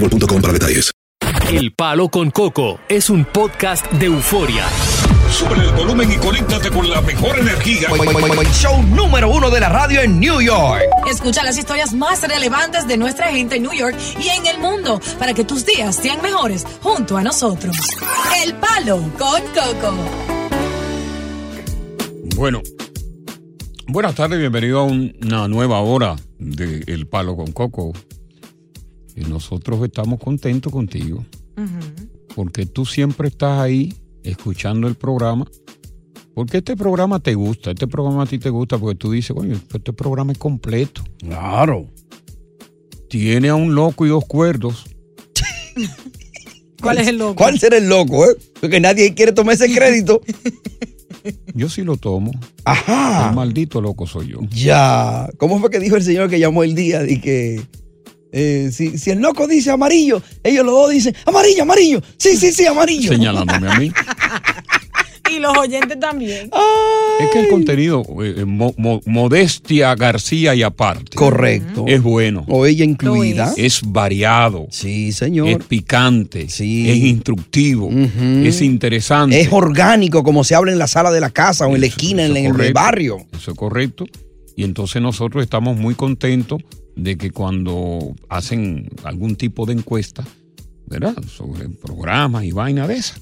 boostmobile.com para detalles. El Palo con Coco es un podcast de euforia. Sube el volumen y conéctate con la mejor energía. Show número uno de la radio en New York. Escucha las historias más relevantes de nuestra gente en New York y en el mundo para que tus días sean mejores junto a nosotros. El Palo con Coco. Bueno, buenas tardes, bienvenido a un- una nueva hora de El Palo con Coco. Y nosotros estamos contentos contigo, porque tú siempre estás ahí escuchando el programa. Porque este programa te gusta, este programa a ti te gusta porque tú dices, oye, este programa es completo. Claro. Tiene a un loco y dos cuerdos. ¿Cuál es el loco? ¿Cuál será el loco, eh? Porque nadie quiere tomar ese crédito. Yo sí lo tomo. Ajá. El maldito loco soy yo. Ya. ¿Cómo fue que dijo el señor que llamó el día? Y que eh, si, si el loco dice amarillo, ellos los dos dicen amarillo, amarillo. Sí, sí, sí, amarillo. Señalándome a mí. Y los oyentes también. Es que el contenido, eh, mo- mo- modestia García y aparte. Correcto. Es bueno. O ella incluida. Es variado. Sí, señor. Es picante. Sí. Es instructivo. Es interesante. Es orgánico, como se habla en la sala de la casa o en la esquina, en, es en el barrio. Eso es correcto. Y entonces nosotros estamos muy contentos de que cuando hacen algún tipo de encuesta, ¿verdad? Sobre programas y vaina de esas,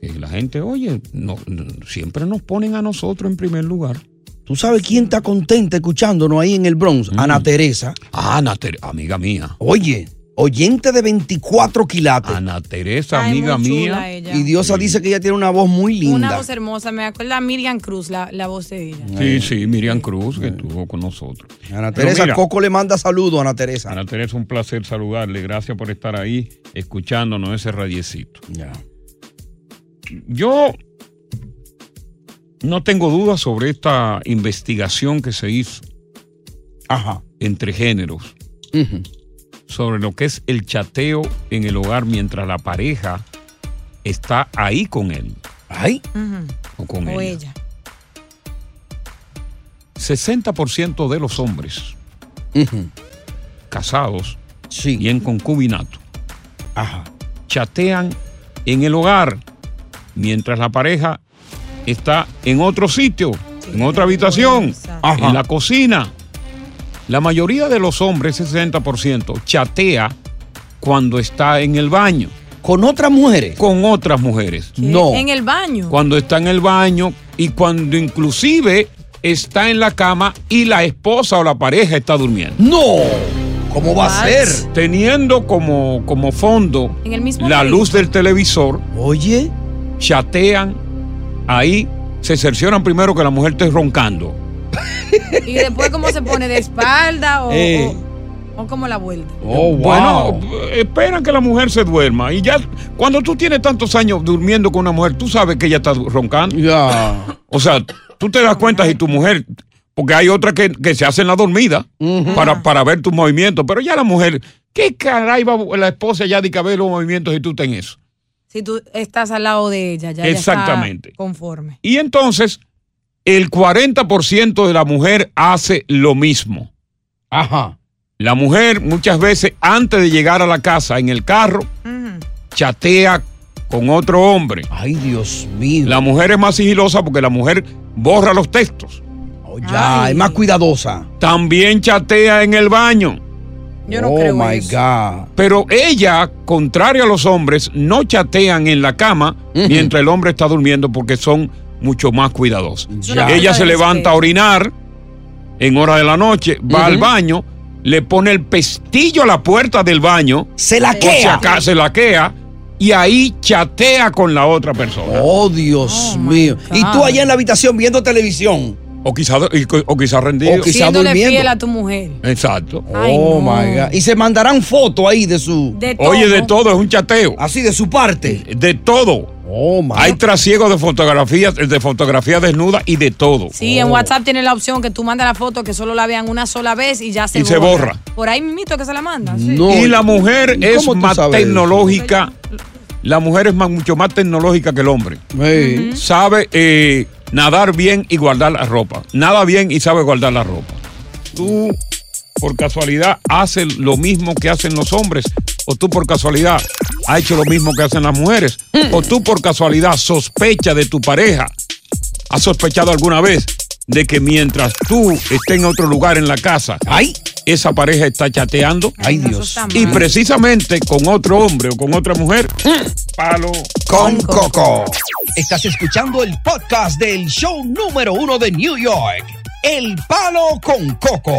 que la gente, oye, no, no- siempre nos ponen a nosotros en primer lugar. ¿Tú sabes quién está contenta escuchándonos ahí en el Bronx? Ana Teresa. Ah, Ana Ter- amiga mía. Oye, oyente de 24 quilates. Ana Teresa, Ay, amiga muy chula mía. ella. Y Diosa dice que ella tiene una voz muy linda. Una voz hermosa. Me acuerda a Miriam Cruz, la, la voz de ella. Sí, sí, Miriam Cruz, que estuvo con nosotros. Ana Pero Teresa mira, Coco le manda saludos a Ana Teresa. Ana Teresa, un placer saludarle. Gracias por estar ahí escuchándonos ese radiecito. Ya. Yo no tengo dudas sobre esta investigación que se hizo Ajá. entre géneros Ujú. Sobre lo que es el chateo en el hogar mientras la pareja está ahí con él Ay. o con O ella. ella. 60% de los hombres casados Sí. y en concubinato Ajá. chatean en el hogar mientras la pareja está en otro sitio, en otra habitación, en la cocina. La mayoría de los hombres, ese 60%, chatea cuando está en el baño. ¿Con otras mujeres? Con otras mujeres. No. En el baño. Cuando está en el baño y cuando inclusive está en la cama y la esposa o la pareja está durmiendo. No. ¿Cómo va a ser? Teniendo como, como fondo En el mismo la luz del televisor, Oye. chatean, ahí se cercioran primero que la mujer esté roncando. Y después, ¿cómo se pone? ¿De espalda o, Eh. o, o como la vuelta? Oh, Bueno, esperan que la mujer se duerma. Y ya, cuando tú tienes tantos años durmiendo con una mujer, tú sabes que ella está roncando. Ya. O sea, tú te das cuenta si tu mujer, porque hay otras que, que se hacen la dormida para, para ver tus movimientos, pero ya la mujer ¿Qué caray va la esposa ya de que ver los movimientos y tú estás en eso? Si tú estás al lado de ella, ya, ya Exactamente. está conforme. Y entonces, el 40% de la mujer hace lo mismo. Ajá. La mujer muchas veces antes de llegar a la casa en el carro, chatea con otro hombre. Ay, Dios mío. La mujer es más sigilosa porque la mujer borra los textos. Ya, es más cuidadosa. También chatea en el baño. Yo no oh creo my eso. God. Pero ella, contrario a los hombres, no chatean en la cama mientras el hombre está durmiendo porque son mucho más cuidadosos. Ya. Ella se levanta a orinar en hora de la noche, va al baño, le pone el pestillo a la puerta del baño, Se laquea. acaso se laquea, y ahí chatea con la otra persona. Oh, Dios Oh, mío. Y tú allá en la habitación viendo televisión. O quizá, o quizá rendido. O quizá Siéndole durmiendo. fiel a tu mujer. Exacto. Ay, oh, no. my God. Y se mandarán fotos ahí de su. De todo. Oye, de todo, es un chateo. Así, de su parte. De todo. Oh, my Hay trasiegos de fotografías, de fotografía desnuda y de todo. Sí, en WhatsApp tiene la opción que tú mandas la foto que solo la vean una sola vez y ya se Y borra. se borra. Por ahí mismito que se la manda. sí. No. y la mujer ¿Y es más eso? tecnológica. La mujer es más, mucho más tecnológica que el hombre. Sí. Sabe eh, nadar bien y guardar la ropa. Nada bien y sabe guardar la ropa. Tú, por casualidad, haces lo mismo que hacen los hombres. O tú, por casualidad, has hecho lo mismo que hacen las mujeres. O tú, por casualidad, sospecha de tu pareja. ¿Has sospechado alguna vez de que mientras tú estés en otro lugar en la casa, Ay, esa pareja está chateando? ay, Dios. Y precisamente con otro hombre o con otra mujer, palo. Con Coco. Estás escuchando el podcast del show número uno de New York. El Palo con Coco.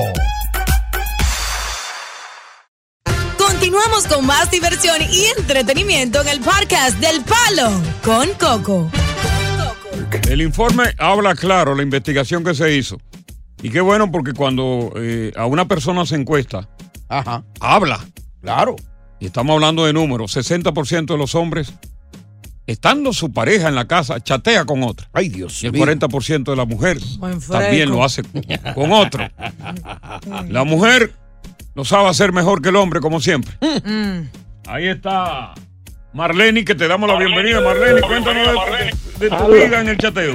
Continuamos con más diversión y entretenimiento en el podcast del Palo con Coco. El informe habla claro, la investigación que se hizo. Y qué bueno porque cuando eh, a una persona se encuesta, Ajá. habla. Claro. Y estamos hablando de números. 60% de los hombres, estando su pareja en la casa, chatea con otra. Ay, Dios Y el mío. 40% de la mujer también lo hace con otro. La mujer lo sabe hacer mejor que el hombre, como siempre. Mm. Ahí está Marlene, que te damos la bienvenida. Marlene, cuéntanos de, de tu vida en el chateo.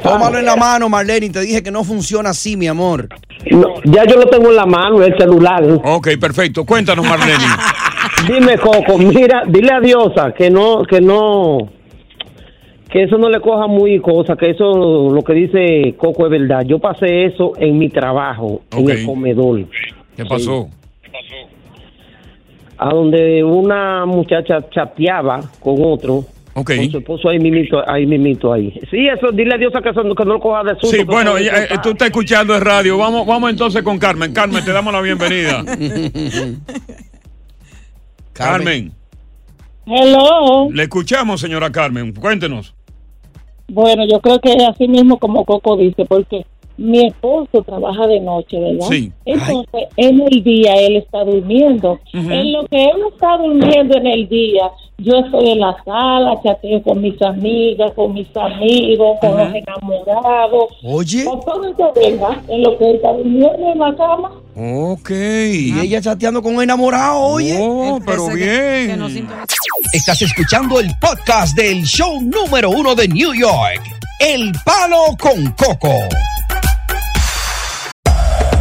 Tómalo en la mano, Marlene. Te dije que no funciona así, mi amor. No, ya yo lo tengo en la mano, el celular. Ok, perfecto. Cuéntanos, Marlene. Dime, Coco, mira, dile a Diosa que no, que no, que eso no le coja muy cosa, que eso, lo que dice Coco es verdad. Yo pasé eso en mi trabajo, en el comedor, ¿Qué pasó? a donde una muchacha chateaba con otro. Ok. Con su esposo ahí mimito, ahí mimito ahí. Sí, eso, dile a que, eso, que no lo coja de susto. Sí, bueno, ya, eh, tú estás escuchando el radio. Vamos, vamos entonces con Carmen. Carmen, te damos la bienvenida. Carmen, Hello. le escuchamos, señora Carmen. Cuéntenos. Bueno, yo creo que es así mismo como Coco dice, porque mi esposo trabaja de noche, ¿verdad? Sí. Entonces, en el día él está durmiendo. En lo que él está durmiendo en el día, yo estoy en la sala, chateo con mis amigas, con mis amigos, con los enamorados. Oye. Con todo el que venga, en lo que él está durmiendo en la cama. Ok. Y ella chateando con un enamorado, oye. Oh, pero que- bien. que no. Estás escuchando el podcast del show número uno de New York. El Palo con Coco.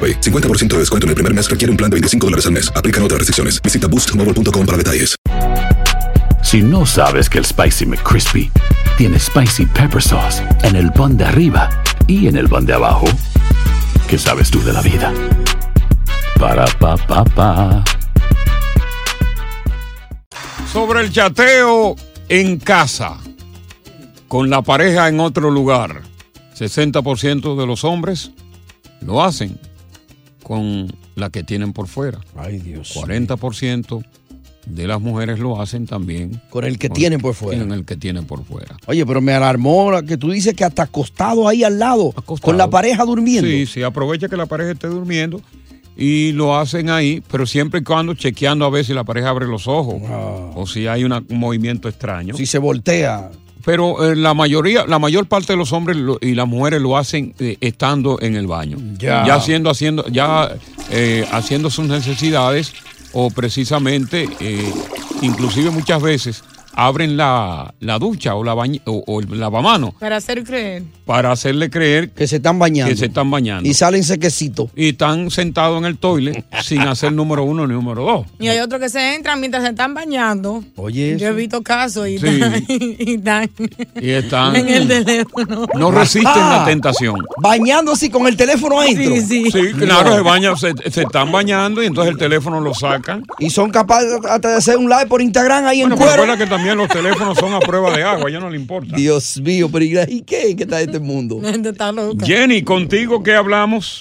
AroPay. 50% de descuento en el primer mes requiere un plan de 25 dólares al mes. Aplican otras restricciones. Visita boostmobile.com para detalles. Si no sabes que el Spicy McCrispy tiene Spicy Pepper Sauce en el pan de arriba y en el pan de abajo, ¿qué sabes tú de la vida? Para, pa, pa, pa. Sobre el chateo en casa, con la pareja en otro lugar. 60% de los hombres lo hacen con la que tienen por fuera. Ay, Dios. 40% de las mujeres lo hacen también. Con el que tienen por fuera. Con el que tienen por fuera. Oye, pero me alarmó la que tú dices que hasta acostado ahí al lado, con la pareja durmiendo. Sí, sí, aprovecha que la pareja esté durmiendo y lo hacen ahí, pero siempre y cuando chequeando a ver si la pareja abre los ojos o si hay una- un movimiento extraño. Si se voltea. Pero eh, la mayoría, la mayor parte de los hombres lo- y las mujeres lo hacen eh, estando en el baño. Ya. haciendo, haciendo, ya eh, haciendo sus necesidades o precisamente, eh, inclusive muchas veces abren la, la ducha o la bañi- o, o el lavamano Para hacer creer. para hacerle creer que se están bañando. Que se están bañando. Y salen sequecitos. Y están sentados en el toilet sin hacer número uno ni número dos. Y hay otros que se entran mientras se están bañando. Oye, Yo he visto casos y, Sí. están, y están Y están. en el teléfono. No resisten Ah. la tentación. Bañándose con el teléfono adentro. Sí, Sí, claro, se bañan, se, se están bañando y entonces el teléfono lo sacan. Y son capaces hasta de hacer un live por Instagram ahí Bueno, en pero cuero. recuerda que también los teléfonos son a prueba de agua, ya no le importa. Dios mío, pero ¿y qué? ¿Qué está este mundo? Está loca. Jenny, ¿contigo qué hablamos?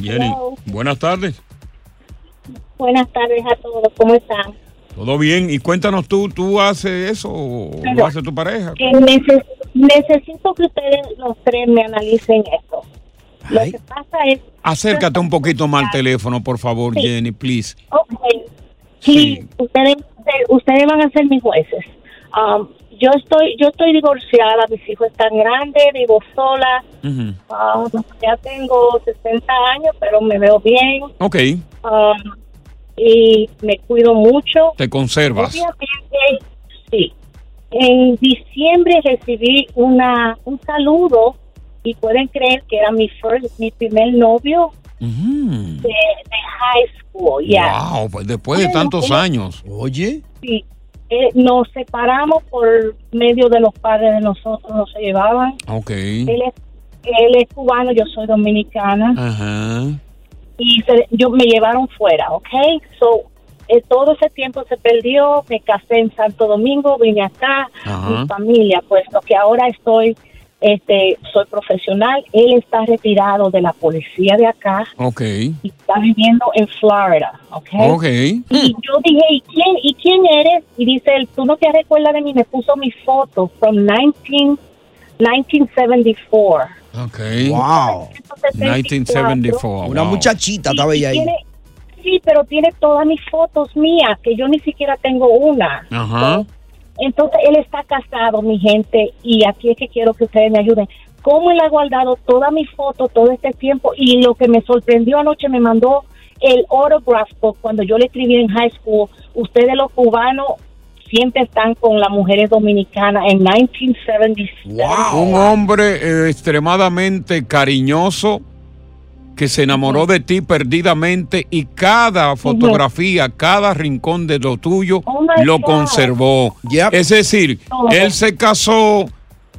Jenny, Hello. buenas tardes. Buenas tardes a todos, ¿cómo están? ¿Todo bien? Y cuéntanos tú, ¿tú haces eso o lo hace tu pareja? Que neces- necesito que ustedes los tres me analicen esto. Lo que pasa es... Acércate un poquito más al teléfono, por favor, Sí. Jenny, please. Ok, sí, ustedes, ustedes van a ser mis jueces. Um, yo estoy yo estoy divorciada, mis hijos están grandes, vivo sola, um, ya tengo 60 años, pero me veo bien Ok, um, y me cuido mucho. te conservas. Obviamente, sí. En diciembre recibí una un saludo y pueden creer que era mi first, mi primer novio Ujú. de, de high school. ya. Wow, pues después de Bueno, tantos él- años. Oye. Sí. Eh, nos separamos por medio de los padres de nosotros, no se llevaban. Ok. Él es, él es cubano, yo soy dominicana. Ajá. y se- yo me llevaron fuera, ¿ok? So, eh, todo ese tiempo se perdió, me casé en Santo Domingo, vine acá, Ajá. mi familia, pues lo que ahora estoy, este, soy profesional, él está retirado de la policía de acá Ok. y está viviendo en Florida, ¿ok? Ok. Y yo dije, ¿y quién, ¿y quién eres? Y dice él, tú no te recuerdas de mí, me puso mi foto from 19, 1974. Ok. Wow. 1974. Una wow. muchachita Y- estaba y ella ahí. tiene- sí, pero tiene todas mis fotos mías, que yo ni siquiera tengo una. Ajá. Entonces, él está casado, mi gente, y aquí es que quiero que ustedes me ayuden. ¿Cómo él ha guardado todas mis fotos todo este tiempo? Y lo que me sorprendió anoche, me mandó el autograph book cuando yo le escribí en high school. Ustedes los cubanos siempre están con las mujeres dominicanas en 1977. Un hombre eh, extremadamente cariñoso que se enamoró de ti perdidamente y cada fotografía, cada rincón de lo tuyo Oh lo God. conservó. Es decir, él se casó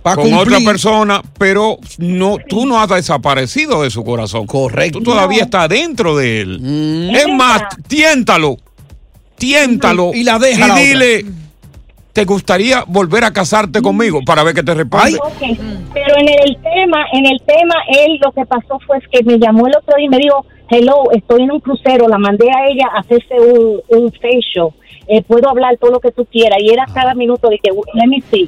con cumplir. otra persona, pero no, tú no has desaparecido de su corazón. Correcto. Tú todavía No. estás dentro de él. Mm. Es más, tiéntalo, tiéntalo Y la deja la otra. ¿Te gustaría volver a casarte conmigo para ver que te responde? Pero en el tema, en el tema, él lo que pasó fue que me llamó el otro día y me dijo, hello, estoy en un crucero, la mandé a ella a hacerse un, un facial, eh, puedo hablar todo lo que tú quieras. Y era cada minuto de que, let me see,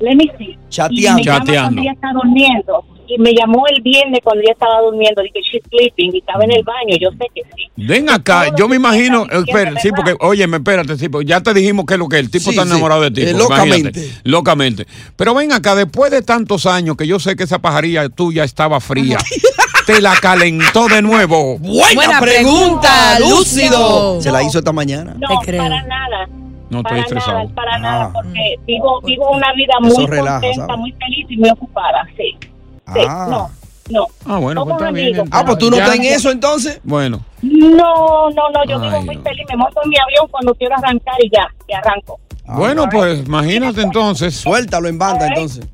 let me see. Chateando. Y me llama Chateando. cuando ella está durmiendo. Y me llamó el viernes cuando ella estaba durmiendo, dije, she's sleeping, y estaba en el baño, yo sé que sí. Ven acá, yo me imagino, eh, espera, sí, porque, oye, espérate, sí, porque ya te dijimos que es lo que el tipo Sí, está sí, enamorado de ti. eh, locamente. locamente. Pero ven acá, después de tantos años que yo sé que esa pajarilla tuya estaba fría, te la calentó de nuevo. Buena, Buena pregunta, pregunta, lúcido. lúcido. Se la hizo esta mañana. No, para nada. No estoy para estresado. nada, para Ah. nada, porque vivo, vivo una vida Eso muy relaja, contenta, ¿sabes? muy feliz y muy ocupada, sí. Sí, Ah. no, no. Ah, bueno, pues está bien. Ah, pues tú no Ya. estás en eso entonces. Bueno, No, no, no, yo vivo muy feliz, me monto en mi avión cuando quiero arrancar y ya, y arranco. Bueno, pues imagínate entonces. Suéltalo en banda entonces.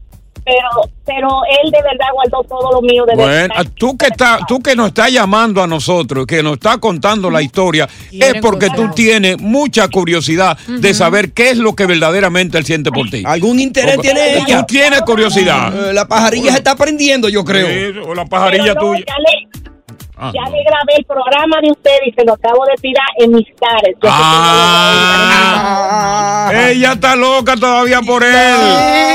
Pero, pero él de verdad guardó todo lo mío de Bueno, verdad. tú que está, tú que nos está llamando a nosotros, que nos está contando la historia, es porque tú tienes mucha curiosidad de saber qué es lo que verdaderamente él siente por ti. ¿Algún interés tiene ella? Tú tienes curiosidad. Eh, La pajarilla se está prendiendo, yo creo. Sí, o la pajarilla Pero no, tuya. Ya le, Ah, ya le grabé el programa de usted y se lo acabo de tirar en mis caras. Yo sé que Ah, ella está loca todavía por él.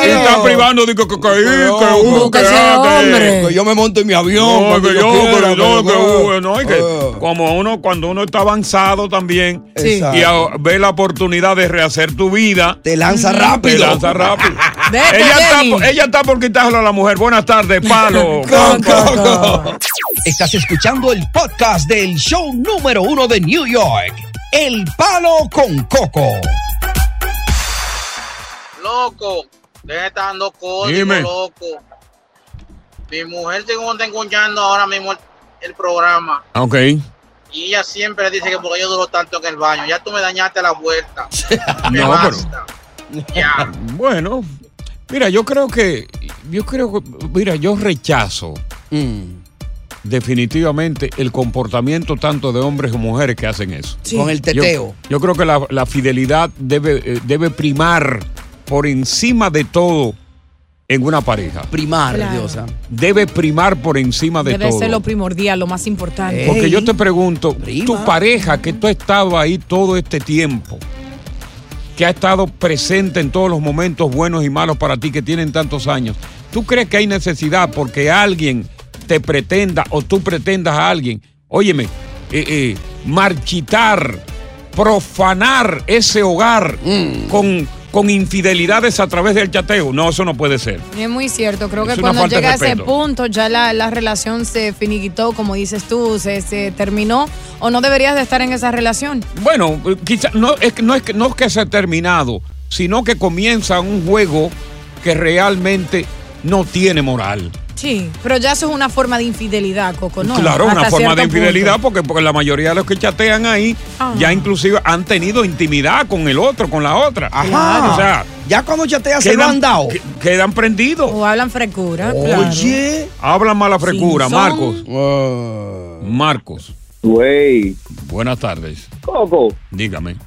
Y está privando de que que que que uh, que que- Que yo me monto en mi avión. No, que yo yo, quiera, que yo, que uh, no, que como uno, cuando uno está avanzado también Sí. y a- ve la oportunidad de rehacer tu vida, Te lanza rápido. te lanza rápido. Vete, ella, está, ella está por quitárselo a la mujer. Buenas tardes, palo. Estás escuchando el podcast del show número uno de New York. El palo con coco. Loco, deja de estar dando código, loco. Mi mujer según está escuchando ahora mismo el, el programa. Ok. Y ella siempre dice que porque yo duro tanto en el baño. Ya tú me dañaste la vuelta. Me No, basta. Ya. Bueno, mira, yo creo que, yo creo que, mira, yo rechazo definitivamente el comportamiento tanto de hombres como mujeres que hacen eso. Sí. Con el teteo. Yo, yo creo que la, la fidelidad debe, eh, debe primar por encima de todo en una pareja. Primar, Claro. Diosa. Debe primar por encima de Debe todo. ser lo primordial, lo más importante. Porque yo te pregunto, tu pareja que tú has estado ahí todo este tiempo, que ha estado presente en todos los momentos buenos y malos para ti que tienen tantos años, ¿tú crees que hay necesidad porque alguien te pretenda o tú pretendas a alguien, óyeme, eh, eh, marchitar, profanar ese hogar con, con infidelidades a través del chateo? No, eso no puede ser. Es muy cierto, creo que Es cuando llega a ese punto ya la, la relación se finiquitó, como dices tú, se, se terminó o no deberías de estar en esa relación. Bueno, quizás no es, que- no, es que, no es que se ha terminado, sino que comienza un juego que realmente no tiene moral. Sí, pero ya eso es una forma de infidelidad, Coco, ¿no? claro, una Hasta forma de infidelidad punto. porque, porque la mayoría de los que chatean ahí Ah. ya inclusive han tenido intimidad con el otro, con la otra. Ajá. O sea, ya cuando chatea se lo quedan- han dado. que- Quedan prendidos. O hablan frecura, claro. Oye. Hablan mala frecura, Sin son. Marcos. Marcos. Güey. Buenas tardes. Coco, Dígame.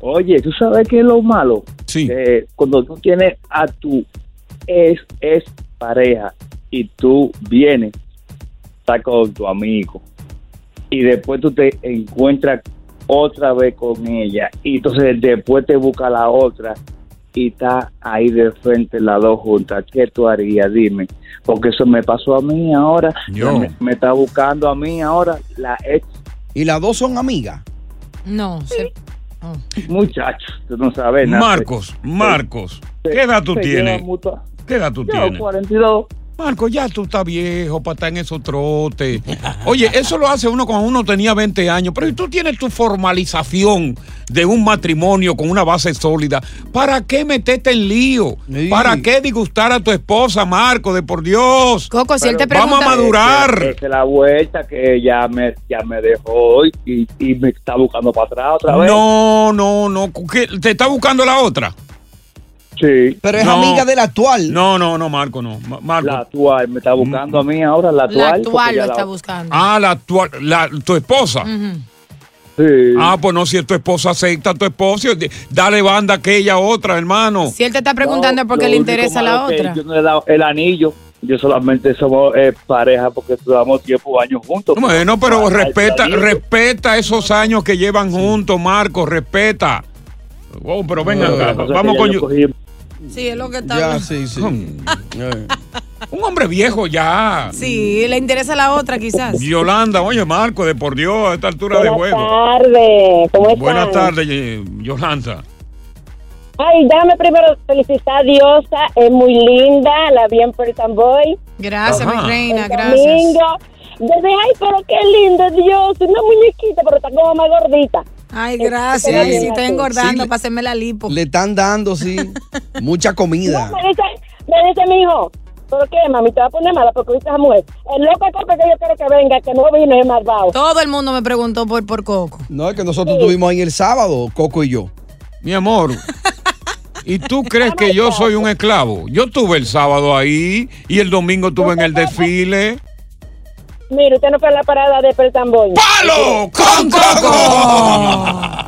oye, ¿tú sabes qué es lo malo? Sí. Que cuando tú tienes a tu ex, ex pareja y tú vienes, estás con tu amigo y después tú te encuentras otra vez con ella y entonces después te busca la otra y está ahí de frente las dos juntas. ¿Qué tú harías? Dime. Porque eso me pasó a mí ahora. Yo. Me, me está buscando a mí ahora la ex. ¿Y las dos son amigas? No, se- Muchachos, tú no sabes nada. Marcos, Marcos, ¿qué edad tú Se tienes? mutua- ¿Qué edad tú Yo, tienes? 42. Marco, ya tú estás viejo para estar en esos trotes. Oye, eso lo hace uno cuando uno tenía 20 años, pero si tú tienes tu formalización de un matrimonio con una base sólida, ¿para qué meterte en lío? ¿Para qué disgustar a tu esposa, Marco, de por Dios? Coco, si él te Vamos a pregunta- madurar. Es la vuelta que ya me, ya me dejó hoy y, y me está buscando para atrás otra vez. No, no, no. ¿qué? ¿Te está buscando la otra? Sí. Pero es No. amiga de la actual. No, no, no, Marco, no. Ma- Marco. La actual me está buscando a mí ahora, la actual. La actual lo la- está buscando. Ah, la actual, la, tu esposa. Sí. Ah, pues no, si es tu esposa, acepta a tu esposo. Dale banda a aquella otra, hermano. Si él te está preguntando es porque Lo le interesa la otra. Yo no le he dado el anillo. Yo solamente somos eh, pareja porque llevamos tiempo, años juntos. Bueno, pero Ah, respeta, respeta esos años que llevan juntos, Marco, respeta. Oh, pero venga, No, acá, vamos con yo cogí- Sí, es lo que está Ya, sí, sí. Eh. un hombre viejo ya. Sí, le interesa la otra quizás. Yolanda, oye, Marco, de por Dios, a esta altura de Buenas juego. tardes, ¿cómo están? Buenas tardes, Yolanda. Ay, déjame primero felicitar a Diosa, es muy linda, la vi en Puerto Boy. Gracias, Ajá. mi reina, el gracias. domingo. Yo dije, ay, pero qué lindo, Dios, una muñequita, pero está como más gordita. Ay, Sí, gracias. Ay, sí, sí, estoy sí. engordando Sí, hacerme la lipo. Le están dando, sí, mucha comida. Me dice, me dice mi hijo, ¿Por qué, mami? Te va a poner mala porque viste a esa mujer. El loco Coco que yo quiero que venga, que no vino es malvado. Todo el mundo me preguntó por, por Coco. No, es que nosotros estuvimos ahí el sábado, Coco y yo. Mi amor. ¿Y tú crees que yo soy un esclavo? Yo estuve el sábado ahí y el domingo estuve en el desfile. Mire, usted no fue a la parada de Pertamboy. ¡Palo con Coco!